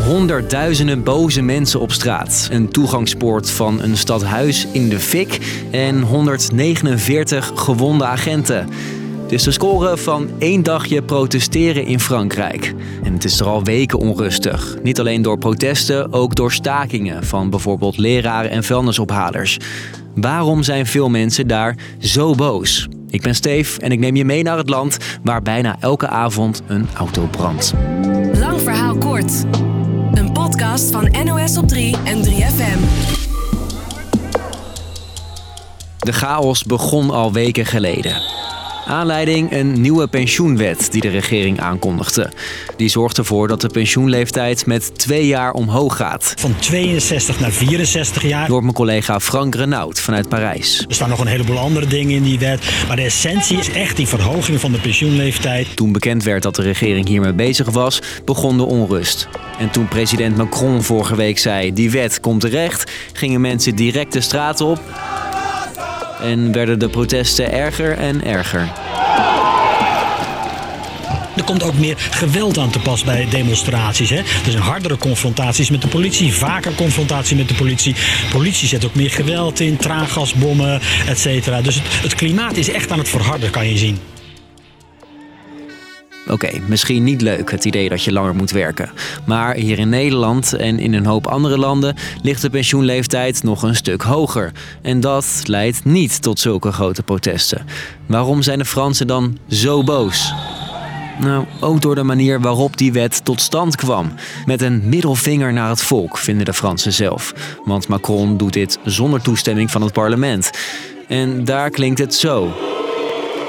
Honderdduizenden boze mensen op straat. Een toegangspoort van een stadhuis in de fik. En 149 gewonde agenten. Het is de score van één dagje protesteren in Frankrijk. En het is er al weken onrustig. Niet alleen door protesten, ook door stakingen van bijvoorbeeld leraren en vuilnisophalers. Waarom zijn veel mensen daar zo boos? Ik ben Steef en ik neem je mee naar het land waar bijna elke avond een auto brandt. Lang verhaal kort. Podcast van NOS op 3 en 3FM. De chaos begon al weken geleden. Aanleiding een nieuwe pensioenwet die de regering aankondigde. Die zorgt ervoor dat de pensioenleeftijd met twee jaar omhoog gaat. Van 62 naar 64 jaar. Door mijn collega Frank Renaud vanuit Parijs. Er staan nog een heleboel andere dingen in die wet. Maar de essentie is echt die verhoging van de pensioenleeftijd. Toen bekend werd dat de regering hiermee bezig was, begon de onrust. En toen president Macron vorige week zei: die wet komt terecht, gingen mensen direct de straat op en werden de protesten erger en erger. Er komt ook meer geweld aan te pas bij demonstraties. Hè? Er zijn hardere confrontaties met de politie, vaker confrontatie met de politie. Politie zet ook meer geweld in, traangasbommen, et cetera. Dus het, het klimaat is echt aan het verharden, kan je zien. Oké, misschien niet leuk het idee dat je langer moet werken. Maar hier in Nederland en in een hoop andere landen ligt de pensioenleeftijd nog een stuk hoger. En dat leidt niet tot zulke grote protesten. Waarom zijn de Fransen dan zo boos? Nou, ook door de manier waarop die wet tot stand kwam. Met een middelvinger naar het volk, vinden de Fransen zelf. Want Macron doet dit zonder toestemming van het parlement. En daar klinkt het zo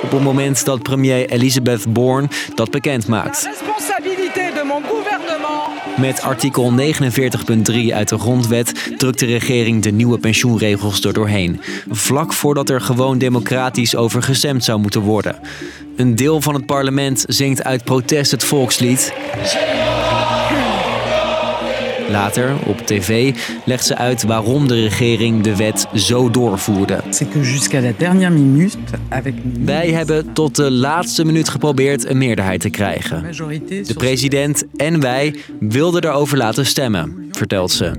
op het moment dat premier Elisabeth Borne dat bekend maakt. Met artikel 49.3 uit de grondwet drukt de regering de nieuwe pensioenregels er doorheen. Vlak voordat er gewoon democratisch over gestemd zou moeten worden. Een deel van het parlement zingt uit protest het volkslied. Later, op tv, legt ze uit waarom de regering de wet zo doorvoerde. Wij hebben tot de laatste minuut geprobeerd een meerderheid te krijgen. De president en wij wilden erover laten stemmen, vertelt ze.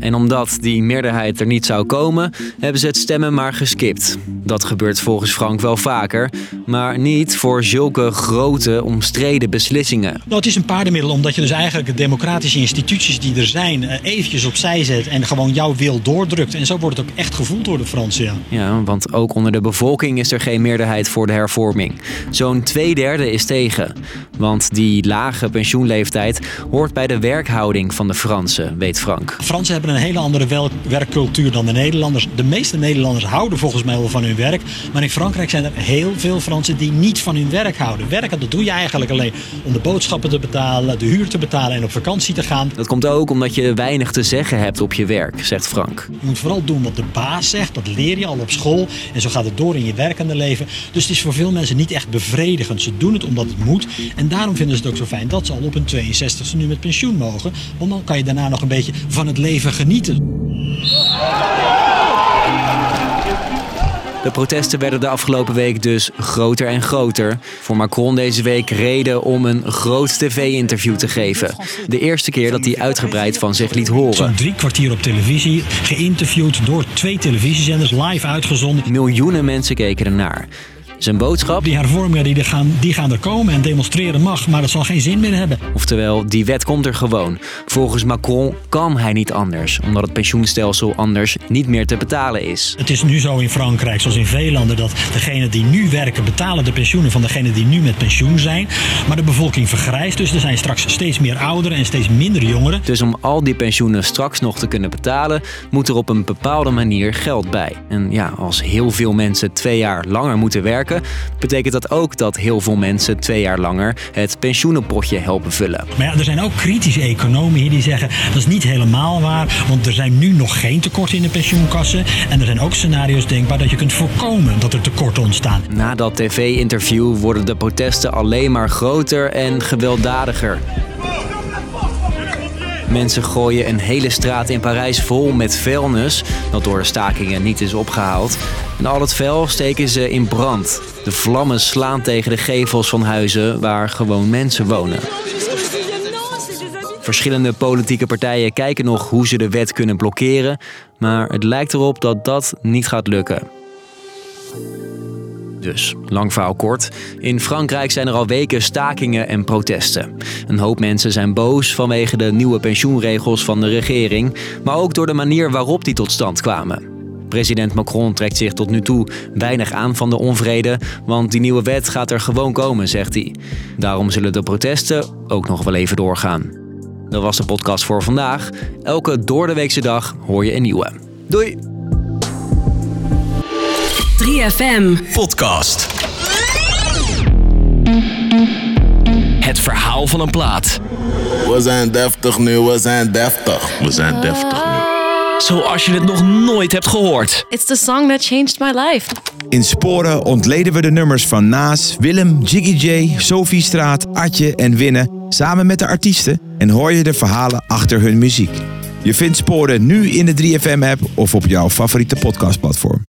En omdat die meerderheid er niet zou komen, hebben ze het stemmen maar geskipt. Dat gebeurt volgens Frank wel vaker, maar niet voor zulke grote, omstreden beslissingen. Nou, het is een paardenmiddel omdat je dus eigenlijk de democratische instituties die er zijn eh, eventjes opzij zet en gewoon jouw wil doordrukt. En zo wordt het ook echt gevoeld door de Fransen. Ja. ja, want ook onder de bevolking is er geen meerderheid voor de hervorming. Zo'n twee derde is tegen. Want die lage pensioenleeftijd hoort bij de werkhouding van de Fransen, weet Frank. Fransen hebben een hele andere werkcultuur dan de Nederlanders. De meeste Nederlanders houden volgens mij wel van hun werk. Maar in Frankrijk zijn er heel veel Fransen die niet van hun werk houden. Werken, dat doe je eigenlijk alleen om de boodschappen te betalen, de huur te betalen en op vakantie te gaan. Dat komt ook omdat je weinig te zeggen hebt op je werk, zegt Frank. Je moet vooral doen wat de baas zegt. Dat leer je al op school. En zo gaat het door in je werkende leven. Dus het is voor veel mensen niet echt bevredigend. Ze doen het omdat het moet. En daarom vinden ze het ook zo fijn dat ze al op hun 62e nu met pensioen mogen. Want dan kan je daarna nog een beetje van het leven genieten. De protesten werden de afgelopen week dus groter en groter. Voor Macron deze week reden om een groot tv-interview te geven. De eerste keer dat hij uitgebreid van zich liet horen. Zo'n drie kwartier op televisie, geïnterviewd door twee televisiezenders, live uitgezonden. Miljoenen mensen keken ernaar. Zijn boodschap? Die hervormingen die, gaan, die gaan er komen en demonstreren mag, maar dat zal geen zin meer hebben. Oftewel, die wet komt er gewoon. Volgens Macron kan hij niet anders, omdat het pensioenstelsel anders niet meer te betalen is. Het is nu zo in Frankrijk, zoals in veel landen, dat degenen die nu werken betalen de pensioenen van degenen die nu met pensioen zijn. Maar de bevolking vergrijst, dus er zijn straks steeds meer ouderen en steeds minder jongeren. Dus om al die pensioenen straks nog te kunnen betalen, moet er op een bepaalde manier geld bij. En ja, als heel veel mensen twee jaar langer moeten werken, betekent dat ook dat heel veel mensen twee jaar langer het pensioenenpotje helpen vullen. Maar ja, er zijn ook kritische economen hier die zeggen dat is niet helemaal waar, want er zijn nu nog geen tekorten in de pensioenkassen. En er zijn ook scenario's denkbaar dat je kunt voorkomen dat er tekorten ontstaan. Na dat tv-interview worden de protesten alleen maar groter en gewelddadiger. Mensen gooien een hele straat in Parijs vol met vuilnis, dat door de stakingen niet is opgehaald. En al het vuil steken ze in brand. De vlammen slaan tegen de gevels van huizen waar gewoon mensen wonen. Verschillende politieke partijen kijken nog hoe ze de wet kunnen blokkeren, maar het lijkt erop dat dat niet gaat lukken. Dus, lang verhaal kort. In Frankrijk zijn er al weken stakingen en protesten. Een hoop mensen zijn boos vanwege de nieuwe pensioenregels van de regering, maar ook door de manier waarop die tot stand kwamen. President Macron trekt zich tot nu toe weinig aan van de onvrede, want die nieuwe wet gaat er gewoon komen, zegt hij. Daarom zullen de protesten ook nog wel even doorgaan. Dat was de podcast voor vandaag. Elke doordeweekse dag hoor je een nieuwe. Doei! 3FM. Podcast. Het verhaal van een plaat. We zijn deftig nu, we zijn deftig. We zijn deftig nu. Zoals je het nog nooit hebt gehoord. It's the song that changed my life. In Sporen ontleden we de nummers van Naas, Willem, Jiggy J, Sophie Straat, Atje en Winne samen met de artiesten en hoor je de verhalen achter hun muziek. Je vindt Sporen nu in de 3FM-app of op jouw favoriete podcastplatform.